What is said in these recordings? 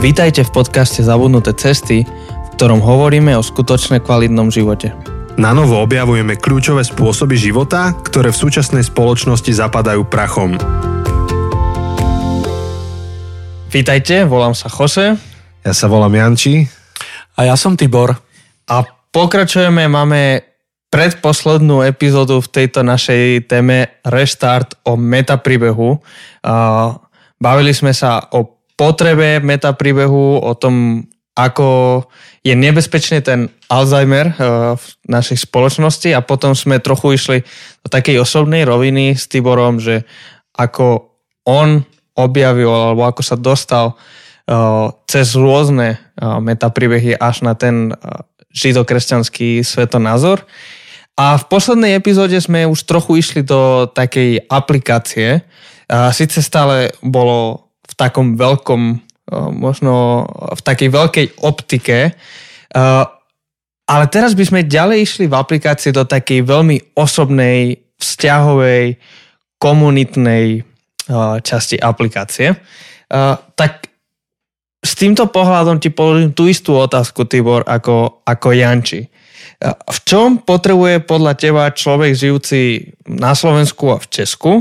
Vítajte v podcaste Zabudnuté cesty, v ktorom hovoríme o skutočne kvalitnom živote. Na novo objavujeme kľúčové spôsoby života, ktoré v súčasnej spoločnosti zapadajú prachom. Vítajte, volám sa Jose. Ja sa volám Janči. A ja som Tibor. A pokračujeme, máme predposlednú epizódu v tejto našej téme Restart o metapríbehu. Bavili sme sa o potrebe metapríbehu, o tom, ako je nebezpečný ten Alzheimer eh, v našej spoločnosti a potom sme trochu išli do takej osobnej roviny s Tiborom, že ako on objavil alebo ako sa dostal eh, cez rôzne eh, metapríbehy až na ten židokresťanský svetonázor. A v poslednej epizóde sme už trochu išli do takej aplikácie. A síce stále bolo takom veľkom, eh, možno v takej veľkej optike, eh, ale teraz by sme ďalej išli v aplikácii do takej veľmi osobnej, vzťahovej, komunitnej eh, časti aplikácie. Tak s týmto pohľadom ti položím tú istú otázku, Tibor, ako, ako Janči. V čom potrebuje podľa teba človek žijúci na Slovensku a v Česku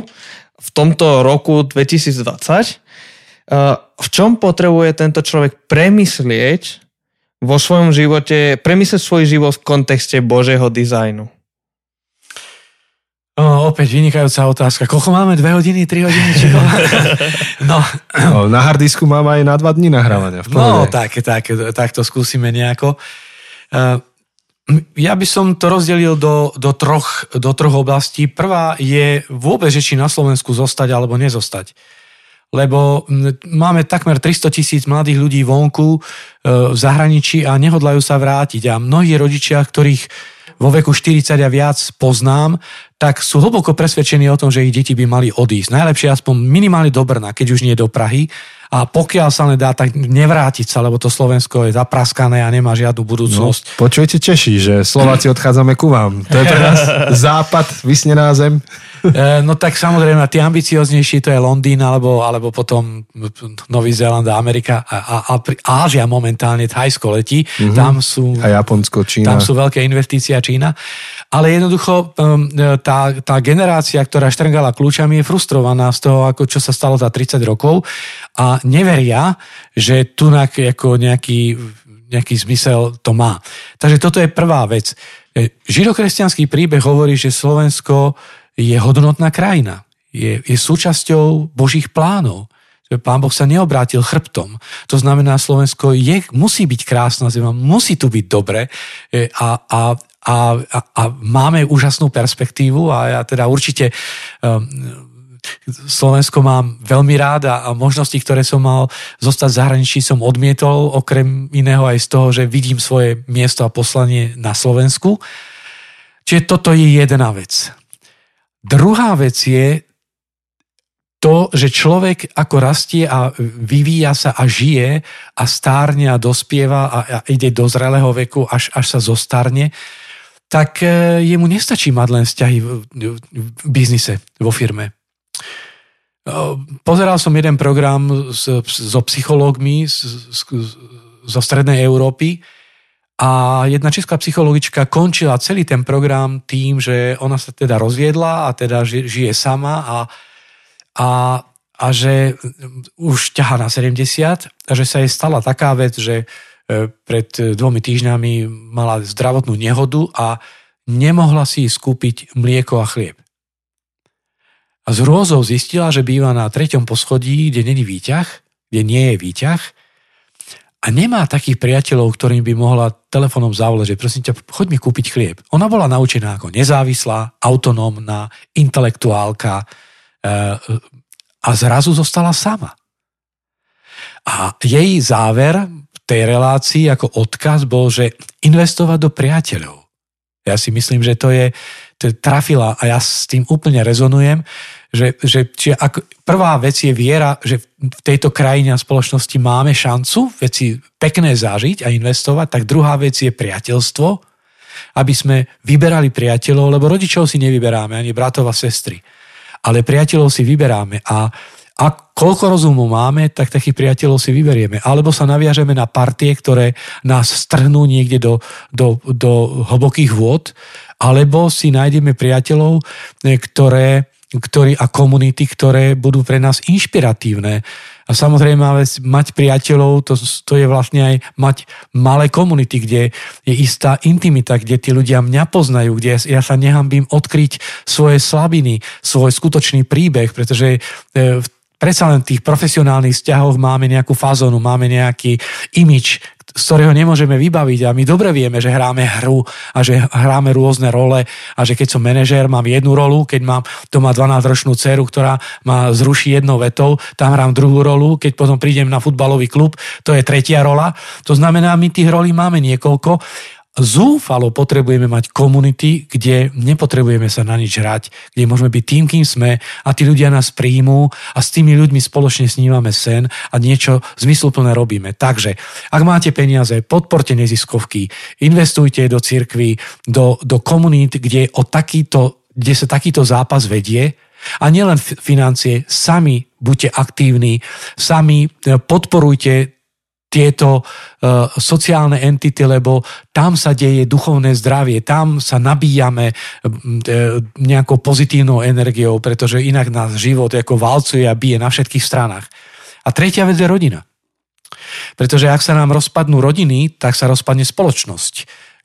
v tomto roku 2020 v čom potrebuje tento človek premyslieť vo svojom živote, premyslieť svoj život v kontexte Božieho dizajnu? O, opäť vynikajúca otázka. Koľko máme? Dve hodiny, tri hodiny? Či no. no. Na hardisku mám aj na dva dní nahrávania. No, tak, tak, tak to skúsime nejako. Ja by som to rozdelil do, do, troch, do troch oblastí. Prvá je vôbec, že či na Slovensku zostať alebo nezostať lebo máme takmer 300 tisíc mladých ľudí vonku e, v zahraničí a nehodlajú sa vrátiť. A mnohí rodičia, ktorých vo veku 40 a viac poznám, tak sú hlboko presvedčení o tom, že ich deti by mali odísť. Najlepšie aspoň minimálne do Brna, keď už nie do Prahy. A pokiaľ sa nedá, tak nevrátiť sa, lebo to Slovensko je zapraskané a nemá žiadnu budúcnosť. No, počujete Češi, že Slováci odchádzame ku vám. To je pre nás západ, vysnená zem. E, no tak samozrejme, tí ambicioznejší to je Londýn, alebo, alebo potom Nový Zéland a Amerika a, a, a Ázia momentálne, Thajsko letí. Mm-hmm. Tam sú, a Japonsko, Čína. Tam sú veľké investície a Čína. Ale jednoducho um, tá, tá generácia, ktorá štrngala kľúčami, je frustrovaná z toho, ako čo sa stalo za 30 rokov a neveria, že tu nejaký, nejaký zmysel to má. Takže toto je prvá vec. E, židokresťanský príbeh hovorí, že Slovensko je hodnotná krajina. Je, je súčasťou Božích plánov. Pán Boh sa neobrátil chrbtom. To znamená, Slovensko je, musí byť krásna zema, musí tu byť dobre e, a, a, a, a, a máme úžasnú perspektívu a ja teda určite um, Slovensko mám veľmi rád a, možnosti, ktoré som mal zostať v zahraničí, som odmietol, okrem iného aj z toho, že vidím svoje miesto a poslanie na Slovensku. Čiže toto je jedna vec. Druhá vec je to, že človek ako rastie a vyvíja sa a žije a stárne a dospieva a, ide do zrelého veku, až, až sa zostarne, tak e, jemu nestačí mať len vzťahy v, v biznise, vo firme. E, pozeral som jeden program so psychológmi zo Strednej Európy, a jedna česká psychologička končila celý ten program tým, že ona sa teda rozviedla a teda žije sama a, a, a že už ťaha na 70 a že sa jej stala taká vec, že e, pred dvomi týždňami mala zdravotnú nehodu a nemohla si skúpiť mlieko a chlieb. A z rôzou zistila, že býva na treťom poschodí, kde není výťah, kde nie je výťah a nemá takých priateľov, ktorým by mohla telefónom zavolať, že prosím ťa, choď mi kúpiť chlieb. Ona bola naučená ako nezávislá, autonómna, intelektuálka e, a zrazu zostala sama. A jej záver v tej relácii ako odkaz bol, že investovať do priateľov. Ja si myslím, že to je, to trafila a ja s tým úplne rezonujem, že, že či ako, prvá vec je viera, že v tejto krajine a spoločnosti máme šancu veci pekné zažiť a investovať, tak druhá vec je priateľstvo, aby sme vyberali priateľov, lebo rodičov si nevyberáme, ani bratov a sestry. Ale priateľov si vyberáme a, A koľko rozumu máme, tak takých priateľov si vyberieme. Alebo sa naviažeme na partie, ktoré nás strhnú niekde do, do, do hlbokých vôd, alebo si nájdeme priateľov, e, ktoré, ktorí, a komunity, ktoré budú pre nás inšpiratívne. A samozrejme, ale mať priateľov, to, to je vlastne aj mať malé komunity, kde je istá intimita, kde tí ľudia mňa poznajú, kde ja sa nehambím odkryť svoje slabiny, svoj skutočný príbeh, pretože v e, predsa len v tých profesionálnych vzťahoch máme nejakú fazónu, máme nejaký imič, z ktorého nemôžeme vybaviť a my dobre vieme, že hráme hru a že hráme rôzne role a že keď som manažér, mám jednu rolu, keď mám doma 12-ročnú dceru, ktorá ma zruší jednou vetou, tam hrám druhú rolu, keď potom prídem na futbalový klub, to je tretia rola. To znamená, my tých rolí máme niekoľko zúfalo potrebujeme mať komunity, kde nepotrebujeme sa na nič hrať, kde môžeme byť tým, kým sme a tí ľudia nás príjmú a s tými ľuďmi spoločne snívame sen a niečo zmysluplné robíme. Takže, ak máte peniaze, podporte neziskovky, investujte do cirkvy, do, do komunít, kde, o takýto, kde sa takýto zápas vedie, a nielen financie, sami buďte aktívni, sami e, podporujte tieto uh, sociálne entity, lebo tam sa deje duchovné zdravie, tam sa nabíjame uh, nejakou pozitívnou energiou, pretože inak nás život ako valcuje a bije na všetkých stranách. A tretia vec je rodina. Pretože ak sa nám rozpadnú rodiny, tak sa rozpadne spoločnosť.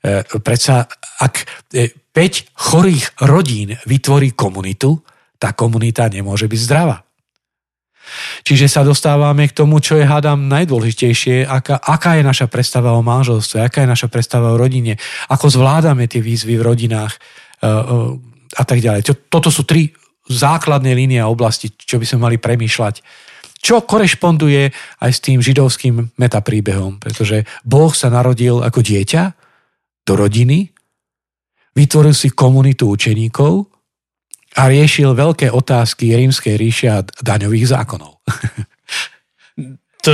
Uh, predsa ak 5 chorých rodín vytvorí komunitu, tá komunita nemôže byť zdravá. Čiže sa dostávame k tomu, čo je, hádam, najdôležitejšie, aká, aká je naša predstava o manželstve, aká je naša predstava o rodine, ako zvládame tie výzvy v rodinách uh, uh, a tak ďalej. Toto sú tri základné línie a oblasti, čo by sme mali premýšľať. Čo korešponduje aj s tým židovským metapríbehom, pretože Boh sa narodil ako dieťa do rodiny, vytvoril si komunitu učeníkov, a riešil veľké otázky rímskej ríše a daňových zákonov. to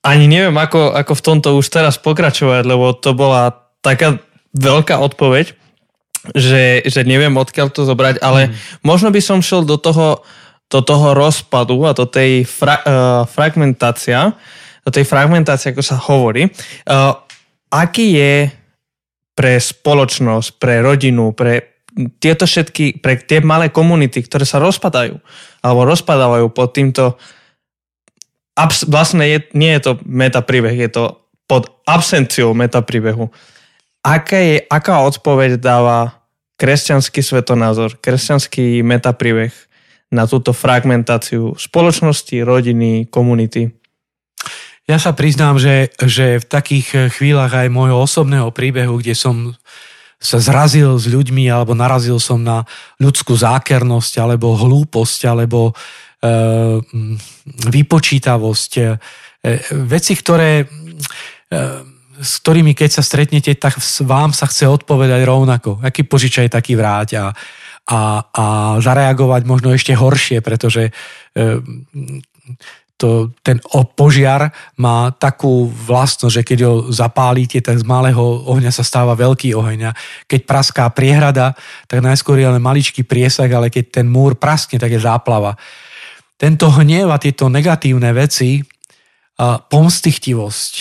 ani neviem, ako, ako v tomto už teraz pokračovať, lebo to bola taká veľká odpoveď, že, že neviem, odkiaľ to zobrať, ale mm. možno by som šiel do toho, do toho rozpadu a do tej fra, uh, fragmentácia, do tej fragmentácie, ako sa hovorí. Uh, aký je pre spoločnosť, pre rodinu, pre tieto všetky, pre tie malé komunity, ktoré sa rozpadajú, alebo rozpadávajú pod týmto, abs, vlastne je, nie je to metapríbeh, je to pod absenciou metapríbehu. Aká, je, aká odpoveď dáva kresťanský svetonázor, kresťanský metapríbeh na túto fragmentáciu spoločnosti, rodiny, komunity? Ja sa priznám, že, že v takých chvíľach aj môjho osobného príbehu, kde som sa zrazil s ľuďmi alebo narazil som na ľudskú zákernosť alebo hlúposť alebo e, vypočítavosť. E, veci, ktoré, e, s ktorými keď sa stretnete, tak vám sa chce odpovedať rovnako. Aký požičaj, taký vráť a, a, a zareagovať možno ešte horšie, pretože e, to, ten požiar má takú vlastnosť, že keď ho zapálite, tak z malého ohňa sa stáva veľký oheň. A keď praská priehrada, tak najskôr je len maličký priesah, ale keď ten múr praskne, tak je záplava. Tento hnev a tieto negatívne veci, pomstichtivosť,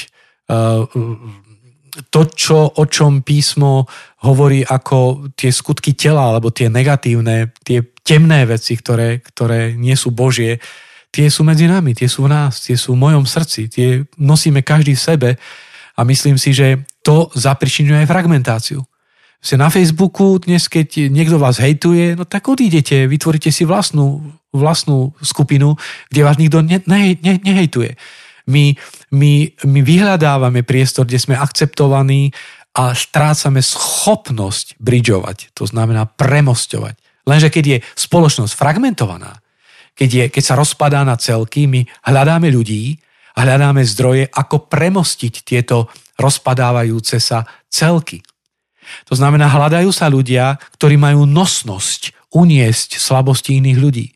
to, čo, o čom písmo hovorí ako tie skutky tela, alebo tie negatívne, tie temné veci, ktoré, ktoré nie sú Božie, tie sú medzi nami, tie sú v nás, tie sú v mojom srdci, tie nosíme každý v sebe a myslím si, že to zapričinuje aj fragmentáciu. Ste na Facebooku dnes, keď niekto vás hejtuje, no tak odídete, vytvoríte si vlastnú, vlastnú skupinu, kde vás nikto ne, ne, ne, nehejtuje. My, my, my vyhľadávame priestor, kde sme akceptovaní a strácame schopnosť bridžovať, to znamená premostovať. Lenže keď je spoločnosť fragmentovaná, keď, je, keď sa rozpadá na celky, my hľadáme ľudí a hľadáme zdroje, ako premostiť tieto rozpadávajúce sa celky. To znamená, hľadajú sa ľudia, ktorí majú nosnosť uniesť slabosti iných ľudí.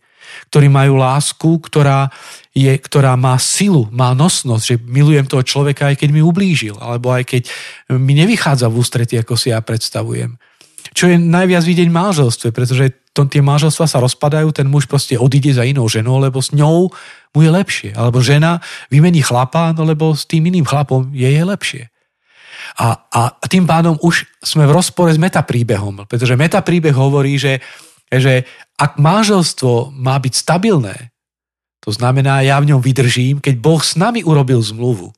Ktorí majú lásku, ktorá, je, ktorá má silu, má nosnosť, že milujem toho človeka, aj keď mi ublížil, alebo aj keď mi nevychádza v ústrety, ako si ja predstavujem. Čo je najviac vidieť v manželstve, pretože to, tie manželstva sa rozpadajú, ten muž proste odíde za inou ženou, lebo s ňou mu je lepšie. Alebo žena vymení chlapa, no lebo s tým iným chlapom je je lepšie. A, a tým pádom už sme v rozpore s metapríbehom, pretože metapríbeh hovorí, že, že ak manželstvo má byť stabilné, to znamená, ja v ňom vydržím, keď Boh s nami urobil zmluvu.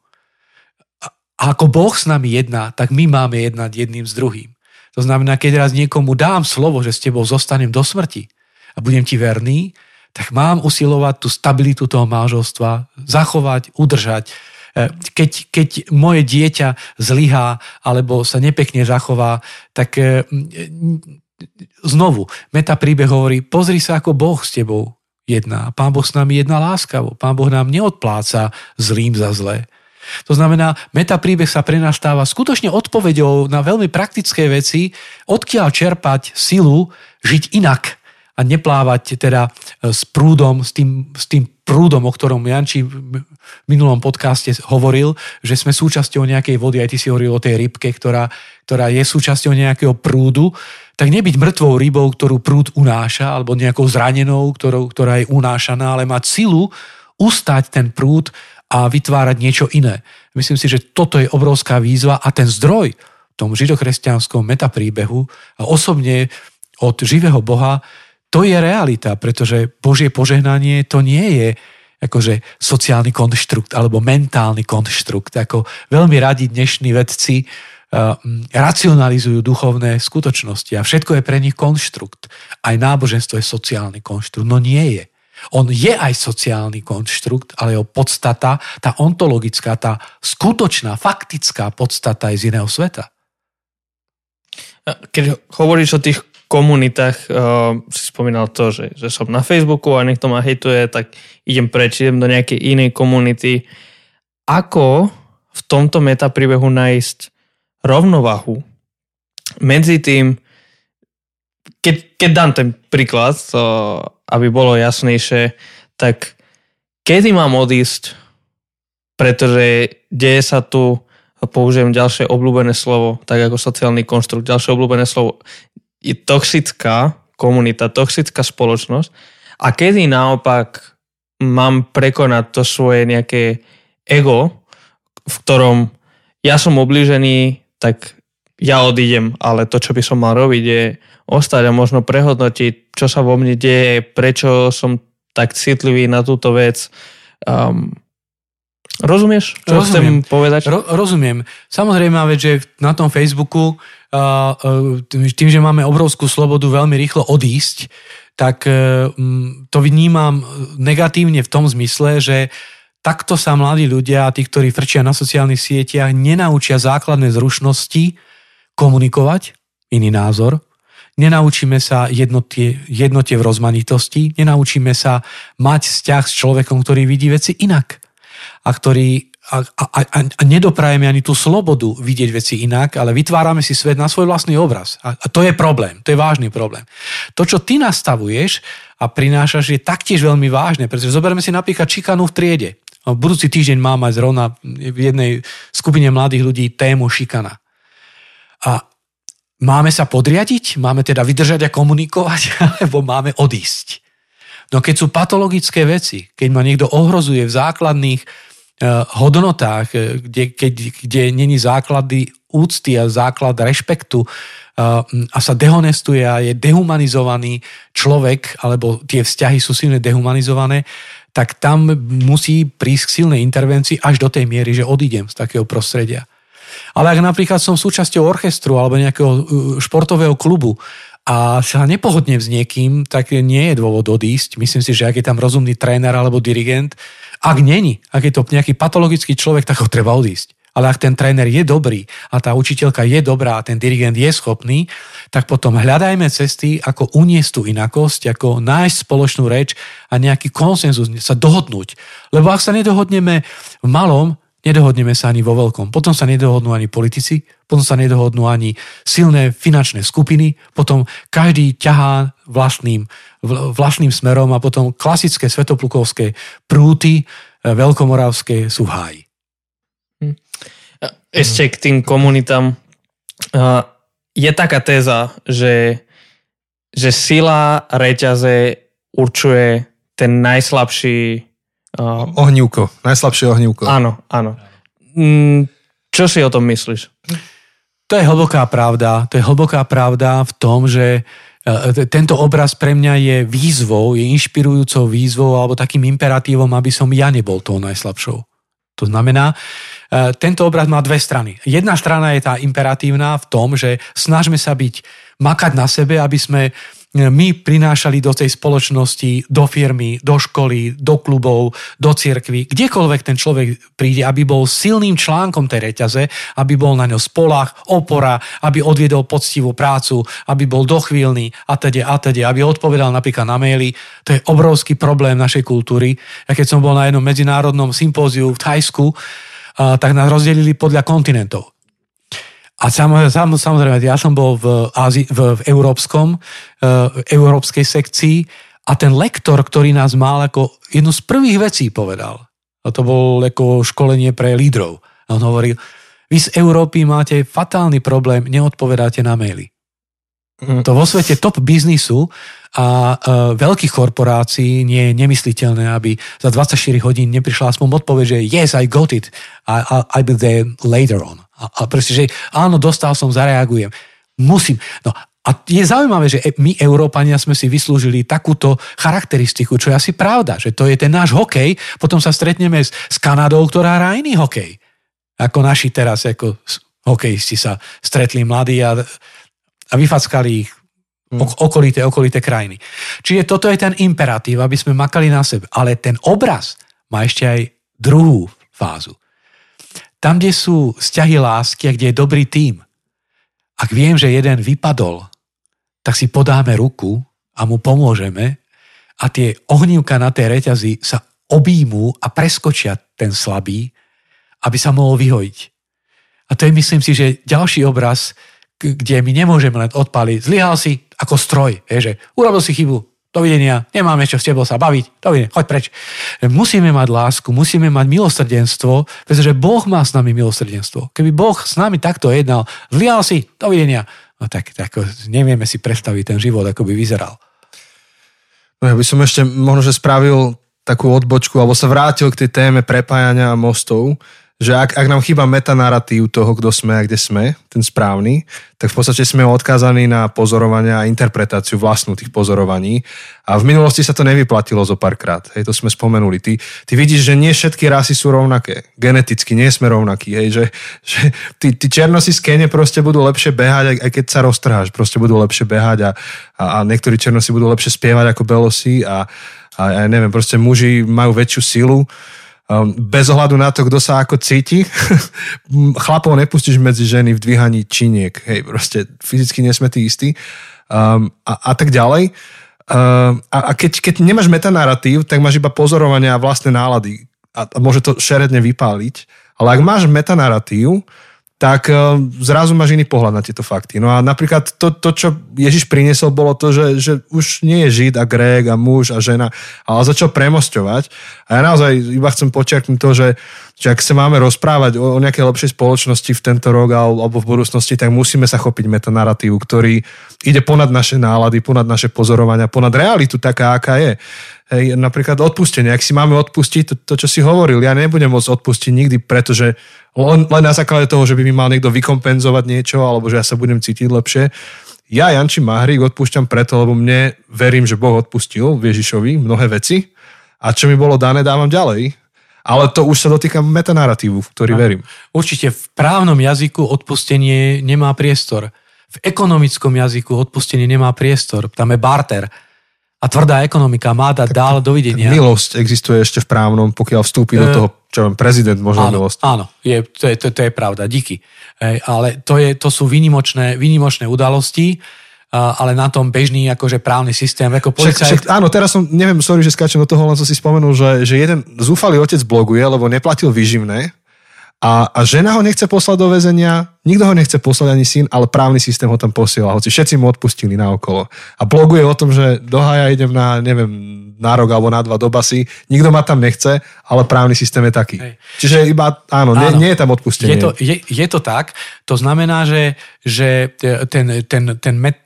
A ako Boh s nami jedná, tak my máme jednať jedným s druhým. To znamená, keď raz niekomu dám slovo, že s tebou zostanem do smrti a budem ti verný, tak mám usilovať tú stabilitu toho manželstva, zachovať, udržať, E, keď, keď moje dieťa zlyhá alebo sa nepekne zachová, tak e, znovu, meta príbeh hovorí, pozri sa, ako Boh s tebou jedná. Pán Boh s nami jedná láskavo. Pán Boh nám neodpláca zlým za zlé. To znamená, meta príbeh sa pre nás stáva skutočne odpovedou na veľmi praktické veci, odkiaľ čerpať silu žiť inak a neplávať teda s prúdom, s tým, s tým prúdom, o ktorom Janči v minulom podcaste hovoril, že sme súčasťou nejakej vody, aj ty si hovoril o tej rybke, ktorá, ktorá je súčasťou nejakého prúdu, tak nebyť mŕtvou rybou, ktorú prúd unáša, alebo nejakou zranenou, ktorou, ktorá je unášaná, ale mať silu ustať ten prúd a vytvárať niečo iné. Myslím si, že toto je obrovská výzva a ten zdroj v tom židokresťanskom metapríbehu a osobne od živého Boha to je realita, pretože Božie požehnanie to nie je akože sociálny konštrukt alebo mentálny konštrukt. Ako veľmi radi dnešní vedci uh, racionalizujú duchovné skutočnosti a všetko je pre nich konštrukt. Aj náboženstvo je sociálny konštrukt. No nie je. On je aj sociálny konštrukt, ale jeho podstata, tá ontologická, tá skutočná, faktická podstata je z iného sveta. Keď hovoríš o tých komunitách uh, si spomínal to, že, že som na Facebooku a niekto ma hejtuje, tak idem preč, idem do nejakej inej komunity. Ako v tomto metapríbehu nájsť rovnovahu medzi tým, keď, keď dám ten príklad, to, aby bolo jasnejšie, tak kedy mám odísť, pretože deje sa tu, použijem ďalšie obľúbené slovo, tak ako sociálny konštrukt, ďalšie obľúbené slovo, je toxická komunita, toxická spoločnosť. A kedy naopak mám prekonať to svoje nejaké ego, v ktorom ja som oblížený, tak ja odídem, ale to, čo by som mal robiť, je ostať a možno prehodnotiť, čo sa vo mne deje, prečo som tak citlivý na túto vec. Um, rozumieš, čo rozumiem. chcem povedať? Ro- rozumiem. Samozrejme, že na tom Facebooku tým, že máme obrovskú slobodu veľmi rýchlo odísť, tak e, to vnímam negatívne v tom zmysle, že takto sa mladí ľudia, tí, ktorí frčia na sociálnych sieťach, nenaučia základné zrušnosti komunikovať, iný názor, nenaučíme sa jednotie, jednote v rozmanitosti, nenaučíme sa mať vzťah s človekom, ktorý vidí veci inak a ktorý a, a, a, a nedoprajeme ani tú slobodu vidieť veci inak, ale vytvárame si svet na svoj vlastný obraz. A, a to je problém, to je vážny problém. To, čo ty nastavuješ a prinášaš, je taktiež veľmi vážne, pretože zoberme si napríklad čikanu v triede. V budúci týždeň mám aj zrovna v jednej skupine mladých ľudí tému šikana. A máme sa podriadiť? Máme teda vydržať a komunikovať? Alebo máme odísť? No keď sú patologické veci, keď ma niekto ohrozuje v základných Eh, hodnotách, eh, kde, keď, kde není základy úcty a základ rešpektu eh, a sa dehonestuje a je dehumanizovaný človek, alebo tie vzťahy sú silne dehumanizované, tak tam musí prísť k silnej intervencii až do tej miery, že odídem z takého prostredia. Ale ak napríklad som súčasťou orchestru alebo nejakého športového klubu a sa nepohodnem s niekým, tak nie je dôvod odísť. Myslím si, že ak je tam rozumný tréner alebo dirigent, ak není, ak je to nejaký patologický človek, tak ho treba odísť. Ale ak ten tréner je dobrý a tá učiteľka je dobrá a ten dirigent je schopný, tak potom hľadajme cesty, ako uniesť tú inakosť, ako nájsť spoločnú reč a nejaký konsenzus, sa dohodnúť. Lebo ak sa nedohodneme v malom, nedohodneme sa ani vo veľkom. Potom sa nedohodnú ani politici, potom sa nedohodnú ani silné finančné skupiny, potom každý ťahá vlastným, vlastným smerom a potom klasické svetoplukovské prúty e, veľkomoravské sú v háji. Hm. Ešte k tým komunitám. Je taká téza, že, že sila reťaze určuje ten najslabší... Uh, Ohnívko, najslabšie ohnívko. áno, áno. Mm, čo si o tom myslíš? To je hlboká pravda. To je hlboká pravda v tom, že e, tento obraz pre mňa je výzvou, je inšpirujúcou výzvou alebo takým imperatívom, aby som ja nebol tou najslabšou. To znamená, e, tento obraz má dve strany. Jedna strana je tá imperatívna v tom, že snažme sa byť, makať na sebe, aby sme my prinášali do tej spoločnosti, do firmy, do školy, do klubov, do cirkvy, kdekoľvek ten človek príde, aby bol silným článkom tej reťaze, aby bol na ňo spolach, opora, aby odviedol poctivú prácu, aby bol dochvíľný a teda a teda, aby odpovedal napríklad na maily. To je obrovský problém našej kultúry. Ja keď som bol na jednom medzinárodnom sympóziu v Thajsku, tak nás rozdelili podľa kontinentov. A samozrejme, samozrejme, ja som bol v, Ázi, v, v európskom, uh, európskej sekcii a ten lektor, ktorý nás mal ako jednu z prvých vecí povedal, a to bol ako školenie pre lídrov. A on hovoril, vy z Európy máte fatálny problém, neodpovedáte na maily. Mm. To vo svete top biznisu a uh, veľkých korporácií nie je nemysliteľné, aby za 24 hodín neprišla aspoň odpoveď, že yes, I got it, I, I, I'll be there later on. A, a proste, že áno, dostal som, zareagujem. Musím. No, a je zaujímavé, že e, my, Európania, sme si vyslúžili takúto charakteristiku, čo je asi pravda, že to je ten náš hokej, potom sa stretneme s, s Kanadou, ktorá hrá iný hokej. Ako naši teraz, ako hokejisti sa stretli mladí a, a vyfackali ich hmm. okolité, okolité krajiny. Čiže toto je ten imperatív, aby sme makali na sebe. Ale ten obraz má ešte aj druhú fázu. Tam, kde sú vzťahy lásky a kde je dobrý tým, ak viem, že jeden vypadol, tak si podáme ruku a mu pomôžeme a tie ohnívka na tej reťazi sa objímú a preskočia ten slabý, aby sa mohol vyhojiť. A to je, myslím si, že ďalší obraz, kde my nemôžeme len odpaliť. Zlyhal si ako stroj, je, že urobil si chybu, dovidenia, nemáme čo s tebou sa baviť, dovidenia, choď preč. Musíme mať lásku, musíme mať milosrdenstvo, pretože Boh má s nami milosrdenstvo. Keby Boh s nami takto jednal, zlial si, dovidenia, no tak, tak nevieme si predstaviť ten život, ako by vyzeral. No ja by som ešte možno, že spravil takú odbočku, alebo sa vrátil k tej téme prepájania mostov, že ak, ak nám chýba metanaratív toho, kto sme a kde sme, ten správny, tak v podstate sme odkázaní na pozorovania a interpretáciu vlastnú tých pozorovaní. A v minulosti sa to nevyplatilo zo párkrát. Hej, to sme spomenuli. Ty, ty vidíš, že nie všetky rasy sú rovnaké. Geneticky nie sme rovnakí. Hej, že, že tí, tí černosi z Kene proste budú lepšie behať, aj, aj keď sa roztrháš, proste budú lepšie behať a, a, a niektorí černosi budú lepšie spievať ako belosi a, a ja neviem, proste muži majú väčšiu silu bez ohľadu na to, kto sa ako cíti, chlapov nepustíš medzi ženy v dvíhaní činiek, hej, proste fyzicky nie sme tí istí um, a, a tak ďalej. Um, a, a keď, keď nemáš metanaratív, tak máš iba pozorovania a vlastné nálady a, a môže to šeredne vypáliť. Ale ak máš metanaratív, tak eh, zrazu máš iný pohľad na tieto fakty. No a napríklad to, to čo Ježiš priniesol, bolo to, že, že už nie je Žid a Grék a muž a žena, ale začal premosťovať. A ja naozaj iba chcem počiarknúť to, že, že ak sa máme rozprávať o, o nejakej lepšej spoločnosti v tento rok alebo v budúcnosti, tak musíme sa chopiť metanaratívu, ktorý ide ponad naše nálady, ponad naše pozorovania, ponad realitu taká, aká je. Hej, napríklad odpustenie. Ak si máme odpustiť to, to, čo si hovoril, ja nebudem môcť odpustiť nikdy, pretože len, len na základe toho, že by mi mal niekto vykompenzovať niečo, alebo že ja sa budem cítiť lepšie. Ja, Janči Mahrík, odpúšťam preto, lebo mne verím, že Boh odpustil Ježišovi mnohé veci a čo mi bolo dané, dávam ďalej. Ale to už sa dotýka metanaratívu, v ktorý a, verím. Určite v právnom jazyku odpustenie nemá priestor. V ekonomickom jazyku odpustenie nemá priestor. Tam je barter a tvrdá ekonomika má dať dál dovidenia. Milosť existuje ešte v právnom, pokiaľ vstúpi do e, toho, čo viem, prezident možno áno, milosť. Áno, je, to, je, to, to je pravda, díky. Ej, ale to, je, to sú výnimočné, výnimočné udalosti, ale na tom bežný akože právny systém, ako policajt... Však, však, áno, teraz som, neviem, sorry, že skáčem do toho, len som si spomenul, že, že jeden zúfalý otec bloguje, lebo neplatil výživné a, a žena ho nechce poslať do väzenia, nikto ho nechce poslať ani syn, ale právny systém ho tam posiela, hoci všetci mu odpustili na okolo. A bloguje o tom, že dohaja idem na, neviem, na rok alebo na dva do basy, nikto ma tam nechce, ale právny systém je taký. Hej. Čiže iba, áno, áno. Nie, nie je tam odpustenie. Je to, je, je to tak, to znamená, že, že ten, ten, ten met,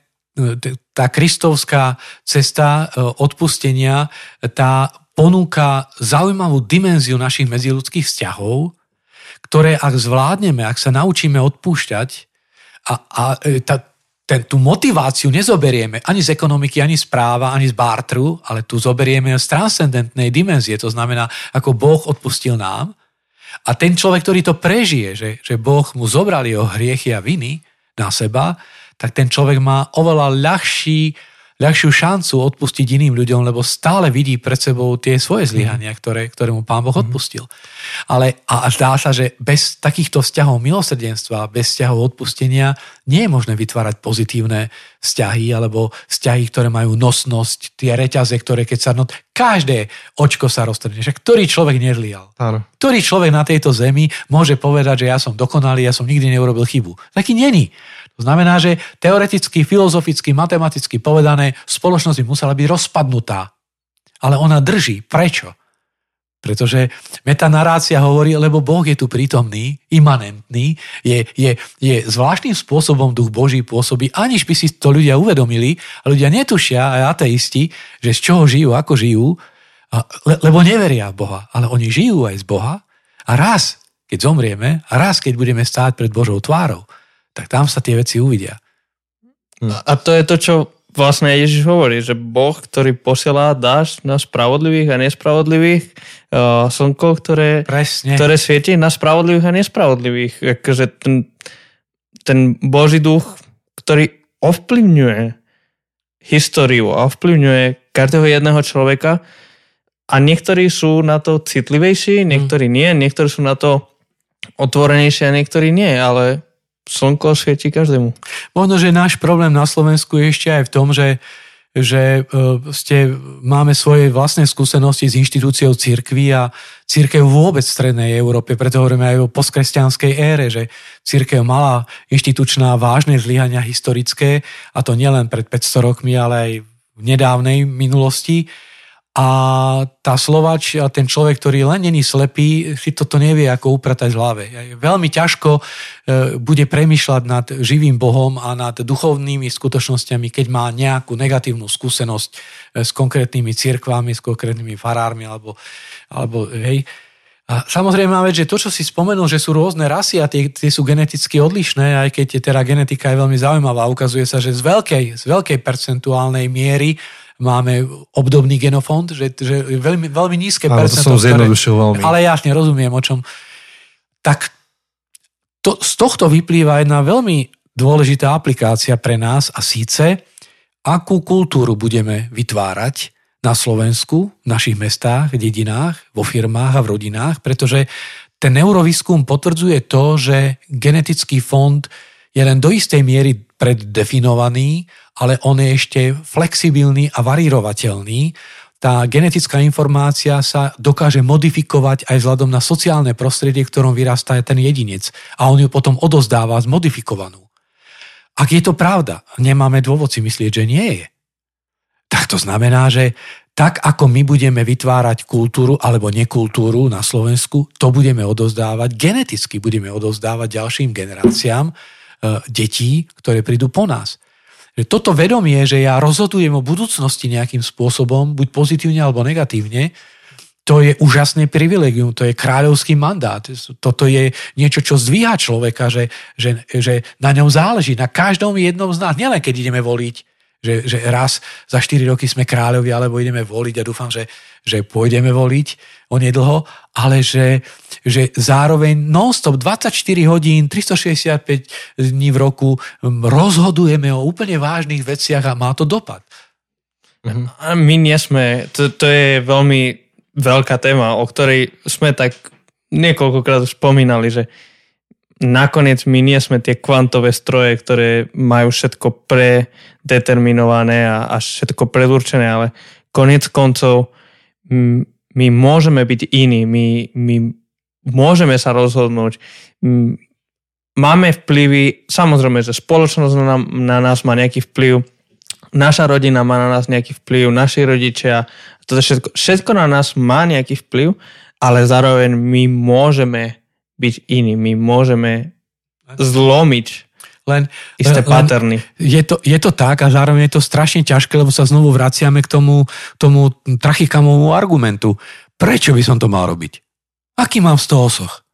tá kristovská cesta e, odpustenia, tá ponúka zaujímavú dimenziu našich medziludských vzťahov, ktoré ak zvládneme, ak sa naučíme odpúšťať a, a e, tá, ten, tú motiváciu nezoberieme ani z ekonomiky, ani z práva, ani z bartru, ale tu zoberieme z transcendentnej dimenzie, to znamená, ako Boh odpustil nám. A ten človek, ktorý to prežije, že, že Boh mu zobral jeho hriechy a viny na seba, tak ten človek má oveľa ľahší ľahšiu šancu odpustiť iným ľuďom, lebo stále vidí pred sebou tie svoje zlyhania, ktoré, ktoré mu pán Boh mhm. odpustil. Ale a zdá sa, že bez takýchto vzťahov milosrdenstva, bez vzťahov odpustenia nie je možné vytvárať pozitívne vzťahy alebo vzťahy, ktoré majú nosnosť, tie reťaze, ktoré keď sa not, každé očko sa roztrhne. Že ktorý človek nezlial? Áno. Ktorý človek na tejto zemi môže povedať, že ja som dokonalý, ja som nikdy neurobil chybu? Taký není. Znamená, že teoreticky, filozoficky, matematicky povedané, spoločnosť by musela byť rozpadnutá. Ale ona drží. Prečo? Pretože metanarácia hovorí, lebo Boh je tu prítomný, imanentný, je, je, je zvláštnym spôsobom duch Boží pôsobí, aniž by si to ľudia uvedomili, a ľudia netušia, aj ateisti, že z čoho žijú, ako žijú, le, lebo neveria v Boha, ale oni žijú aj z Boha a raz, keď zomrieme, a raz, keď budeme stáť pred Božou tvárou, tak tam sa tie veci uvidia. A to je to, čo vlastne Ježiš hovorí, že Boh, ktorý posiela dáš na spravodlivých a nespravodlivých, uh, slnko, ktoré, Presne. ktoré svieti na spravodlivých a nespravodlivých. Akože ten, ten Boží duch, ktorý ovplyvňuje históriu a ovplyvňuje každého jedného človeka a niektorí sú na to citlivejší, niektorí nie, niektorí sú na to otvorenejší a niektorí nie, ale slnko svieti každému. Možno, že náš problém na Slovensku je ešte aj v tom, že že e, ste, máme svoje vlastné skúsenosti s inštitúciou církvy a církev vôbec v Strednej Európe, preto hovoríme aj o postkresťanskej ére, že církev mala inštitučná vážne zlyhania historické a to nielen pred 500 rokmi, ale aj v nedávnej minulosti a tá Slovač a ten človek, ktorý len není slepý, si toto nevie ako upratať v hlave. Veľmi ťažko e, bude premyšľať nad živým Bohom a nad duchovnými skutočnosťami, keď má nejakú negatívnu skúsenosť e, s konkrétnymi cirkvami, s konkrétnymi farármi alebo, alebo hej. A samozrejme máme, že to, čo si spomenul, že sú rôzne rasy a tie, tie sú geneticky odlišné, aj keď teda genetika je veľmi zaujímavá, ukazuje sa, že z veľkej, z veľkej percentuálnej miery máme obdobný genofond, že, že veľmi, veľmi nízke ale percento. to som zjednodušil veľmi. Ale jasne, rozumiem o čom. Tak to, z tohto vyplýva jedna veľmi dôležitá aplikácia pre nás a síce, akú kultúru budeme vytvárať na Slovensku, v našich mestách, dedinách, vo firmách a v rodinách, pretože ten neuroviskum potvrdzuje to, že genetický fond je len do istej miery preddefinovaný ale on je ešte flexibilný a varírovateľný. Tá genetická informácia sa dokáže modifikovať aj vzhľadom na sociálne prostredie, v ktorom vyrastá ten jedinec a on ju potom odozdáva zmodifikovanú. Ak je to pravda, nemáme dôvod si myslieť, že nie je. Tak to znamená, že tak ako my budeme vytvárať kultúru alebo nekultúru na Slovensku, to budeme odozdávať, geneticky budeme odozdávať ďalším generáciám detí, ktoré prídu po nás. Toto vedomie, že ja rozhodujem o budúcnosti nejakým spôsobom, buď pozitívne alebo negatívne, to je úžasné privilegium, to je kráľovský mandát. Toto je niečo, čo zdvíha človeka, že, že, že na ňom záleží, na každom jednom z nás, nielen keď ideme voliť, že, že raz za 4 roky sme kráľovi, alebo ideme voliť a dúfam, že, že pôjdeme voliť onedlho, ale že, že zároveň non-stop 24 hodín, 365 dní v roku rozhodujeme o úplne vážnych veciach a má to dopad. Mhm. A my nie sme, to, to je veľmi veľká téma, o ktorej sme tak niekoľkokrát spomínali, že nakoniec my nie sme tie kvantové stroje, ktoré majú všetko predeterminované a, a všetko predurčené, ale konec koncov my môžeme byť iní, my, my môžeme sa rozhodnúť. Máme vplyvy, samozrejme, že spoločnosť na, na nás má nejaký vplyv, naša rodina má na nás nejaký vplyv, naši rodičia, toto všetko, všetko na nás má nejaký vplyv, ale zároveň my môžeme byť iní. My môžeme zlomiť Len, Isté paterny. je, to, je to tak a zároveň je to strašne ťažké, lebo sa znovu vraciame k tomu, tomu trachikamovému argumentu. Prečo by som to mal robiť? Aký mám z toho osoch?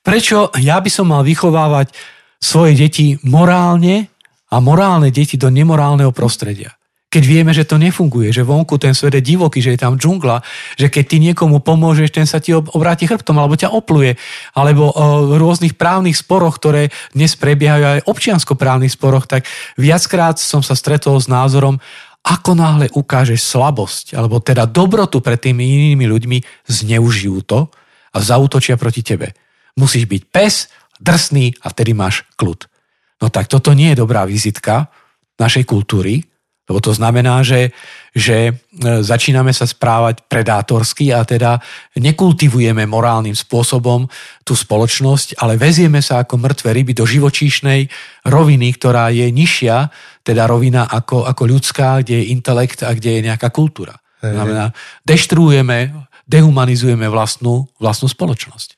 Prečo ja by som mal vychovávať svoje deti morálne a morálne deti do nemorálneho prostredia? Keď vieme, že to nefunguje, že vonku ten svet je divoký, že je tam džungla, že keď ty niekomu pomôžeš, ten sa ti obráti chrbtom alebo ťa opluje, alebo v rôznych právnych sporoch, ktoré dnes prebiehajú aj občianskoprávnych sporoch, tak viackrát som sa stretol s názorom, ako náhle ukážeš slabosť, alebo teda dobrotu pred tými inými ľuďmi, zneužijú to a zautočia proti tebe. Musíš byť pes, drsný a vtedy máš kľud. No tak toto nie je dobrá vizitka našej kultúry, lebo to znamená, že, že e, začíname sa správať predátorsky a teda nekultivujeme morálnym spôsobom tú spoločnosť, ale vezieme sa ako mŕtve ryby do živočíšnej roviny, ktorá je nižšia, teda rovina ako, ako ľudská, kde je intelekt a kde je nejaká kultúra. To znamená, deštruujeme, dehumanizujeme vlastnú, vlastnú spoločnosť.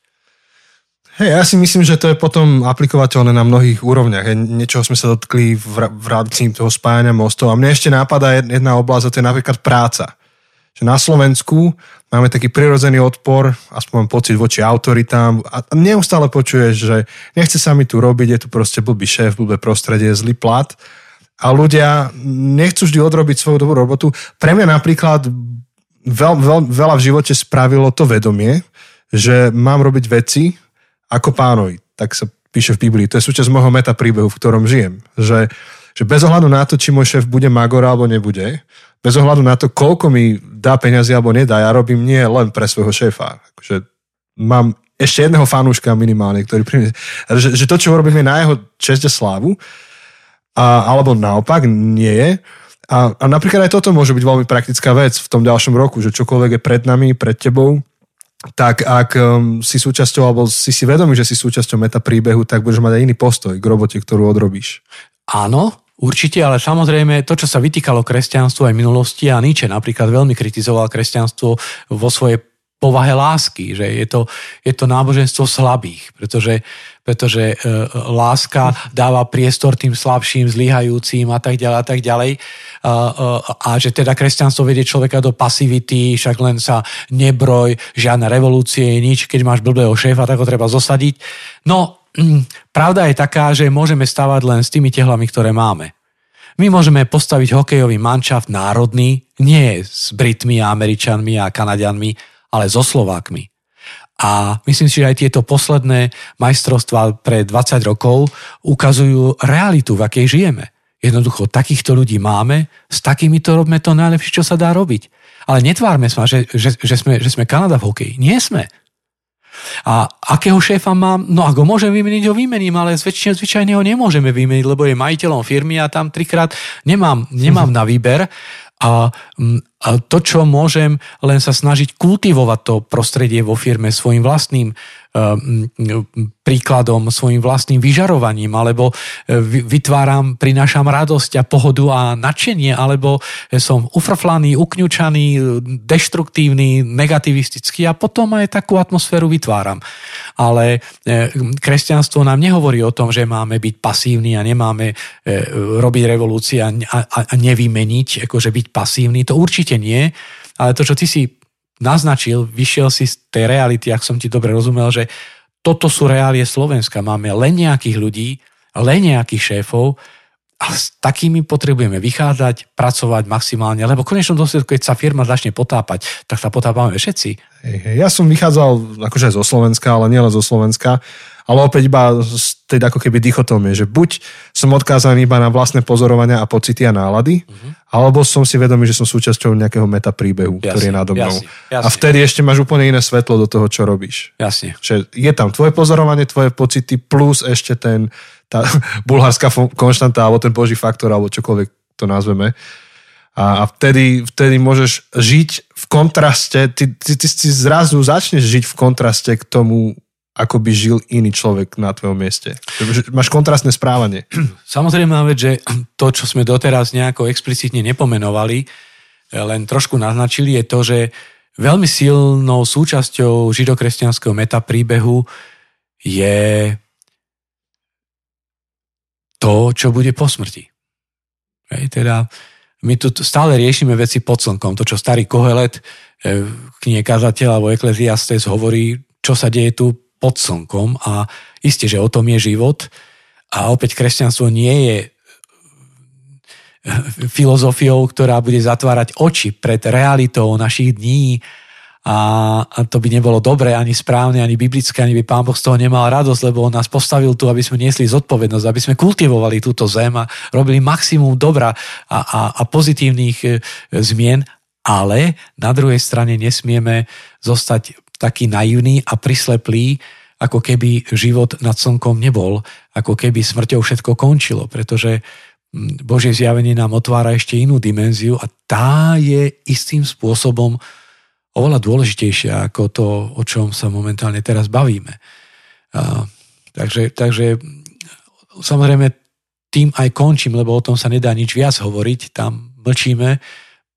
Hej, ja si myslím, že to je potom aplikovateľné na mnohých úrovniach. Hej, niečoho sme sa dotkli v, rámci toho spájania mostov. A mne ešte nápada jedna oblasť, a to je napríklad práca. Že na Slovensku máme taký prirodzený odpor, aspoň pocit voči autoritám a neustále počuješ, že nechce sa mi tu robiť, je tu proste blbý šéf, blbé prostredie, zlý plat a ľudia nechcú vždy odrobiť svoju dobrú robotu. Pre mňa napríklad veľ, veľ, veľa v živote spravilo to vedomie, že mám robiť veci, ako pánovi. Tak sa píše v Biblii. To je súčasť môjho meta príbehu, v ktorom žijem. Že, že bez ohľadu na to, či môj šéf bude magor alebo nebude, bez ohľadu na to, koľko mi dá peniazy alebo nedá, ja robím nie len pre svojho šéfa. Akože mám ešte jedného fanúška minimálne, ktorý príde. Že, že to, čo robím, je na jeho čest a slávu, a, alebo naopak nie je. A, a napríklad aj toto môže byť veľmi praktická vec v tom ďalšom roku, že čokoľvek je pred nami, pred tebou, tak ak um, si súčasťou, alebo si si vedomý, že si súčasťou meta príbehu, tak budeš mať aj iný postoj k robote, ktorú odrobíš. Áno, určite, ale samozrejme to, čo sa vytýkalo kresťanstvu aj v minulosti a Nietzsche napríklad veľmi kritizoval kresťanstvo vo svojej povahe lásky, že je to, je to náboženstvo slabých, pretože, pretože e, láska dáva priestor tým slabším, zlyhajúcim a tak ďalej a tak ďalej. A, a, a že teda kresťanstvo vedie človeka do pasivity, však len sa nebroj, žiadne revolúcie, nič, keď máš blbého šéfa, tak ho treba zosadiť. No, mm, pravda je taká, že môžeme stavať len s tými tehlami, ktoré máme. My môžeme postaviť hokejový manšaft národný, nie s Britmi Američanmi a Kanadianmi, ale so Slovákmi. A myslím si, že aj tieto posledné majstrovstvá pre 20 rokov ukazujú realitu, v akej žijeme. Jednoducho, takýchto ľudí máme, s takýmito robíme to najlepšie, čo sa dá robiť. Ale netvárme sa, že, že, že, sme, že sme Kanada v hokeji. Nie sme. A akého šéfa mám? No ak môžem vymeniť, ho vymením, ale zväčšine, zvyčajne ho nemôžeme vymeniť, lebo je majiteľom firmy a tam trikrát nemám, nemám na výber. A, mm, a to, čo môžem len sa snažiť kultivovať to prostredie vo firme svojim vlastným príkladom, svojim vlastným vyžarovaním, alebo e, vytváram, prinášam radosť a pohodu a nadšenie, alebo som ufrflaný, ukňučaný, deštruktívny, negativistický a potom aj takú atmosféru vytváram. Ale e, kresťanstvo nám nehovorí o tom, že máme byť pasívni a nemáme e, robiť revolúcie a, nevymeniť, akože byť pasívny. To určite nie. Ale to, čo ty si naznačil, vyšiel si z tej reality, ak som ti dobre rozumel, že toto sú reálie Slovenska. Máme len nejakých ľudí, len nejakých šéfov, a s takými potrebujeme vychádzať, pracovať maximálne, lebo v konečnom dôsledku, keď sa firma začne potápať, tak sa potápame všetci. Ja som vychádzal akože zo Slovenska, ale nielen zo Slovenska ale opäť iba z tej ako keby dichotómie, že buď som odkázaný iba na vlastné pozorovania a pocity a nálady, uh-huh. alebo som si vedomý, že som súčasťou nejakého meta príbehu, jasne, ktorý je nado mnou. Jasne, jasne. A vtedy ešte máš úplne iné svetlo do toho, čo robíš. Jasne. Že je tam tvoje pozorovanie, tvoje pocity, plus ešte ten, tá bulharská konštanta, alebo ten boží faktor, alebo čokoľvek to nazveme. A, a vtedy, vtedy môžeš žiť v kontraste, ty, ty, ty, ty zrazu začneš žiť v kontraste k tomu ako by žil iný človek na tvojom mieste. Máš kontrastné správanie. Samozrejme, vec, že to, čo sme doteraz nejako explicitne nepomenovali, len trošku naznačili, je to, že veľmi silnou súčasťou židokresťanského metapríbehu je to, čo bude po smrti. Hej, teda my tu stále riešime veci pod slnkom. To, čo starý Kohelet, e, knihe kazateľ alebo Ecclesiastes hovorí, čo sa deje tu pod slnkom a isté, že o tom je život. A opäť kresťanstvo nie je e, filozofiou, ktorá bude zatvárať oči pred realitou našich dní a, to by nebolo dobré, ani správne, ani biblické, ani by Pán Boh z toho nemal radosť, lebo on nás postavil tu, aby sme niesli zodpovednosť, aby sme kultivovali túto zem a robili maximum dobra a, a, a pozitívnych e, zmien, ale na druhej strane nesmieme zostať taký naivný a prisleplý, ako keby život nad slnkom nebol, ako keby smrťou všetko končilo, pretože Božie zjavenie nám otvára ešte inú dimenziu a tá je istým spôsobom oveľa dôležitejšia ako to, o čom sa momentálne teraz bavíme. A, takže, takže samozrejme tým aj končím, lebo o tom sa nedá nič viac hovoriť, tam mlčíme,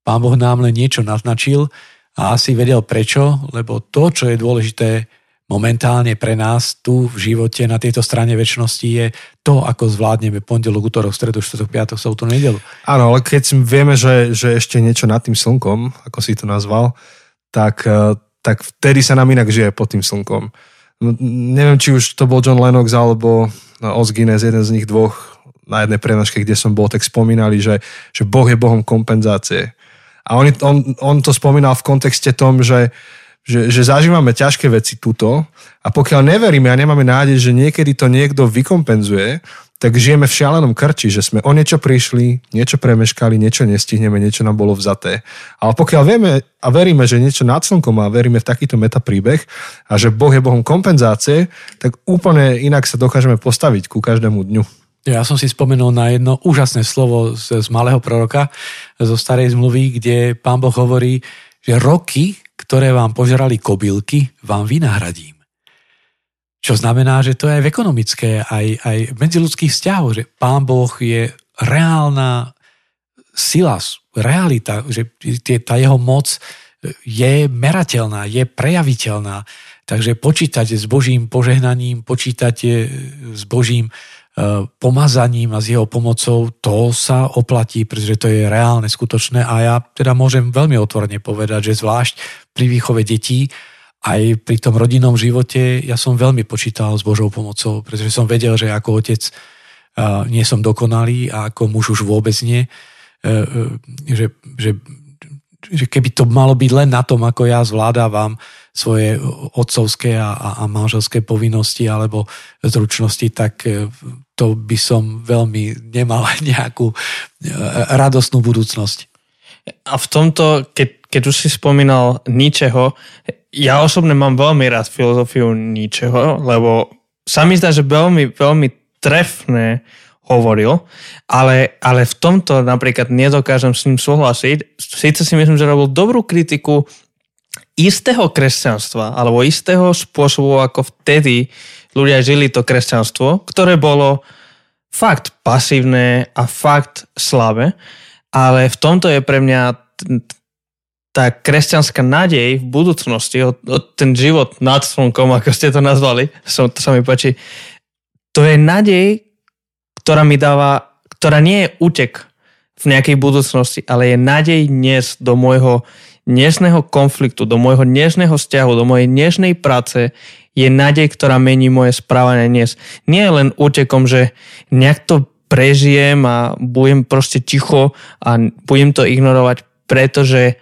pán Boh nám len niečo naznačil a asi vedel prečo, lebo to, čo je dôležité momentálne pre nás tu v živote na tejto strane väčšnosti je to, ako zvládneme pondelok, útorok, stredu, štvrtok, piatok, sobotu, nedelu. Áno, ale keď vieme, že, že ešte niečo nad tým slnkom, ako si to nazval, tak, e, tak vtedy sa nám inak žije pod tým slnkom. No, neviem, či už to bol John Lennox alebo Oz Guinness, jeden z nich dvoch na jednej prenaške, kde som bol, tak spomínali, že, že Boh je Bohom kompenzácie. A on, on, on to spomínal v kontexte tom, že, že, že zažívame ťažké veci tuto a pokiaľ neveríme a nemáme nádej, že niekedy to niekto vykompenzuje, tak žijeme v šialenom krči, že sme o niečo prišli, niečo premeškali, niečo nestihneme, niečo nám bolo vzaté. Ale pokiaľ vieme a veríme, že niečo nad slnkom a veríme v takýto metapríbeh a že Boh je Bohom kompenzácie, tak úplne inak sa dokážeme postaviť ku každému dňu. Ja som si spomenul na jedno úžasné slovo z, z malého proroka zo starej zmluvy, kde pán Boh hovorí, že roky, ktoré vám požerali kobylky, vám vynahradím. Čo znamená, že to je aj v ekonomické, aj, aj v medziludských vzťahoch, že Pán Boh je reálna sila, realita, že tá jeho moc je merateľná, je prejaviteľná. Takže počítať s Božím požehnaním, počítať s Božím pomazaním a s jeho pomocou, to sa oplatí, pretože to je reálne, skutočné a ja teda môžem veľmi otvorene povedať, že zvlášť pri výchove detí aj pri tom rodinnom živote ja som veľmi počítal s Božou pomocou, pretože som vedel, že ako otec nie som dokonalý a ako muž už vôbec nie. E, e, že, že, že keby to malo byť len na tom, ako ja zvládavam svoje otcovské a, a manželské povinnosti alebo zručnosti, tak e, to by som veľmi nemal nejakú radostnú budúcnosť. A v tomto, keď, keď už si spomínal ničeho, ja osobne mám veľmi rád filozofiu ničeho, lebo sa mi zdá, že veľmi, veľmi trefné hovoril, ale, ale v tomto napríklad nedokážem s ním súhlasiť. Sice si myslím, že robil dobrú kritiku istého kresťanstva, alebo istého spôsobu, ako vtedy ľudia žili to kresťanstvo, ktoré bolo fakt pasívne a fakt slabé, ale v tomto je pre mňa tá kresťanská nádej v budúcnosti, o, o ten život nad slnkom, ako ste to nazvali, som, to sa mi páči, to je nádej, ktorá mi dáva, ktorá nie je útek v nejakej budúcnosti, ale je nádej dnes do môjho dnešného konfliktu, do môjho dnešného vzťahu, do mojej dnešnej práce, je nádej, ktorá mení moje správanie dnes. Nie len útekom, že nejak to prežijem a budem proste ticho a budem to ignorovať, pretože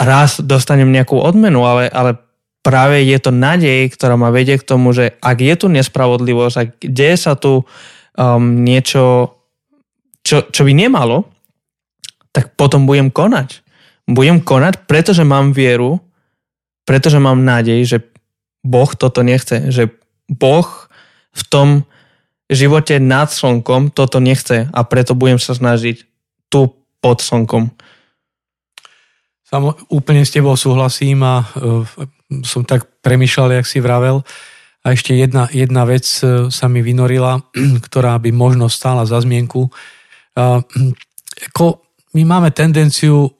raz dostanem nejakú odmenu, ale, ale práve je to nádej, ktorá ma vedie k tomu, že ak je tu nespravodlivosť, ak deje sa tu um, niečo, čo, čo by nemalo, tak potom budem konať. Budem konať, pretože mám vieru, pretože mám nádej, že Boh toto nechce, že Boh v tom živote nad slnkom toto nechce a preto budem sa snažiť tu pod slnkom. Samo, úplne s tebou súhlasím a uh, som tak premyšľal, jak si vravel. A ešte jedna, jedna vec uh, sa mi vynorila, ktorá by možno stála za zmienku. Uh, ako my máme tendenciu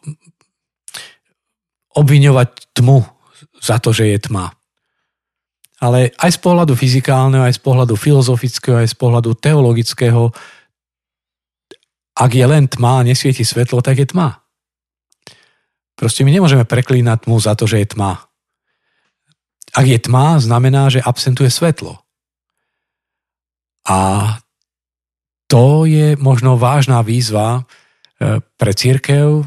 obviňovať tmu za to, že je tma. Ale aj z pohľadu fyzikálneho, aj z pohľadu filozofického, aj z pohľadu teologického, ak je len tma a nesvieti svetlo, tak je tma. Proste my nemôžeme preklínať tmu za to, že je tma. Ak je tma, znamená, že absentuje svetlo. A to je možno vážna výzva e, pre církev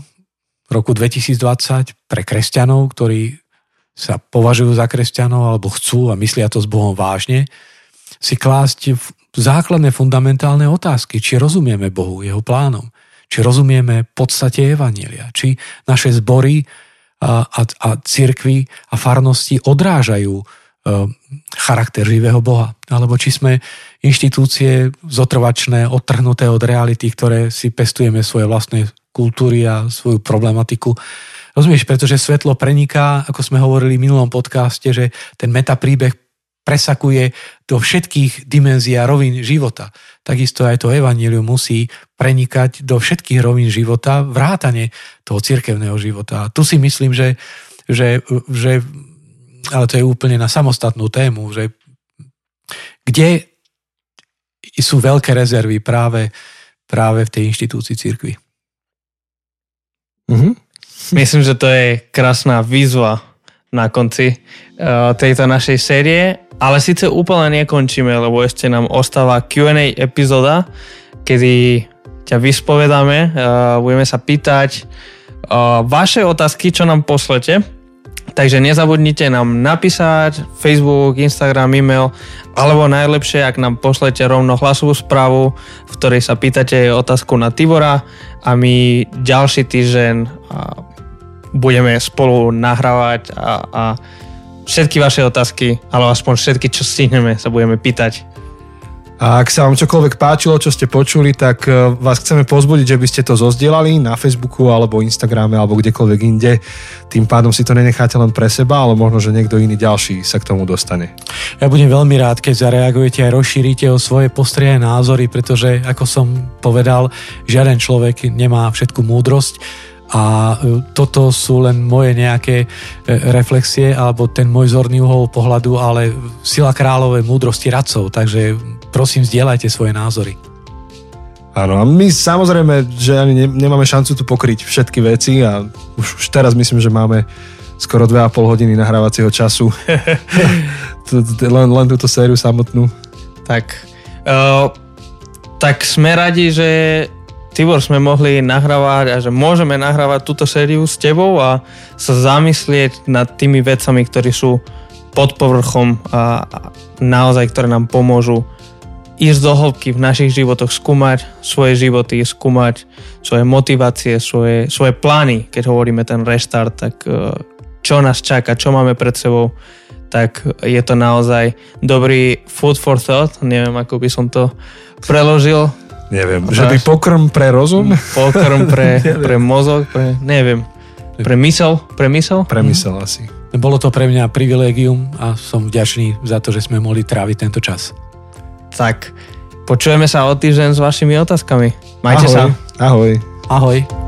roku 2020, pre kresťanov, ktorí sa považujú za kresťanov alebo chcú a myslia to s Bohom vážne, si klásť základné fundamentálne otázky, či rozumieme Bohu, jeho plánom, či rozumieme podstate Evanielia, či naše zbory a, a, a cirkvy a farnosti odrážajú e, charakter živého Boha, alebo či sme inštitúcie zotrvačné, odtrhnuté od reality, ktoré si pestujeme svoje vlastné kultúry a svoju problematiku Rozumieš, pretože svetlo preniká, ako sme hovorili v minulom podcaste, že ten metapríbeh presakuje do všetkých dimenzií a rovín života. Takisto aj to evanílium musí prenikať do všetkých rovín života, vrátane toho cirkevného života. A tu si myslím, že, že, že ale to je úplne na samostatnú tému, že kde sú veľké rezervy práve, práve v tej inštitúcii cirkvi. Mm-hmm. Myslím, že to je krásna výzva na konci uh, tejto našej série, ale síce úplne nekončíme, lebo ešte nám ostáva Q&A epizóda, kedy ťa vyspovedáme, uh, budeme sa pýtať uh, vaše otázky, čo nám poslete. Takže nezabudnite nám napísať Facebook, Instagram, e-mail, alebo najlepšie, ak nám pošlete rovno hlasovú správu, v ktorej sa pýtate otázku na Tibora a my ďalší týždeň budeme spolu nahrávať a, a všetky vaše otázky, ale aspoň všetky, čo stihneme, sa budeme pýtať. A ak sa vám čokoľvek páčilo, čo ste počuli, tak e, vás chceme pozbudiť, že by ste to zozdielali na Facebooku alebo Instagrame alebo kdekoľvek inde. Tým pádom si to nenecháte len pre seba, ale možno, že niekto iný ďalší sa k tomu dostane. Ja budem veľmi rád, keď zareagujete a rozšírite o svoje postrie názory, pretože, ako som povedal, žiaden človek nemá všetku múdrosť a e, toto sú len moje nejaké e, reflexie alebo ten môj zorný uhol pohľadu, ale sila kráľovej múdrosti radcov, takže prosím, zdieľajte svoje názory. Áno, a my samozrejme, že ani nemáme šancu tu pokryť všetky veci a už, už teraz myslím, že máme skoro 2,5 hodiny nahrávacieho času. len, len túto sériu samotnú. Tak, uh, tak sme radi, že Tibor sme mohli nahrávať a že môžeme nahrávať túto sériu s tebou a sa zamyslieť nad tými vecami, ktorí sú pod povrchom a naozaj, ktoré nám pomôžu ísť do hĺbky v našich životoch, skúmať svoje životy, skúmať svoje motivácie, svoje, svoje plány, keď hovoríme ten restart, tak e, čo nás čaká, čo máme pred sebou, tak je to naozaj dobrý food for thought, neviem, ako by som to preložil, Neviem, že by pokrm pre rozum? Pokrm pre, pre mozog, pre, neviem. Pre mysel? Pre mysel? Pre mysel mm. asi. Bolo to pre mňa privilégium a som vďačný za to, že sme mohli tráviť tento čas. Tak, počujeme sa o týždeň s vašimi otázkami. Majte Ahoj. sa. Ahoj. Ahoj.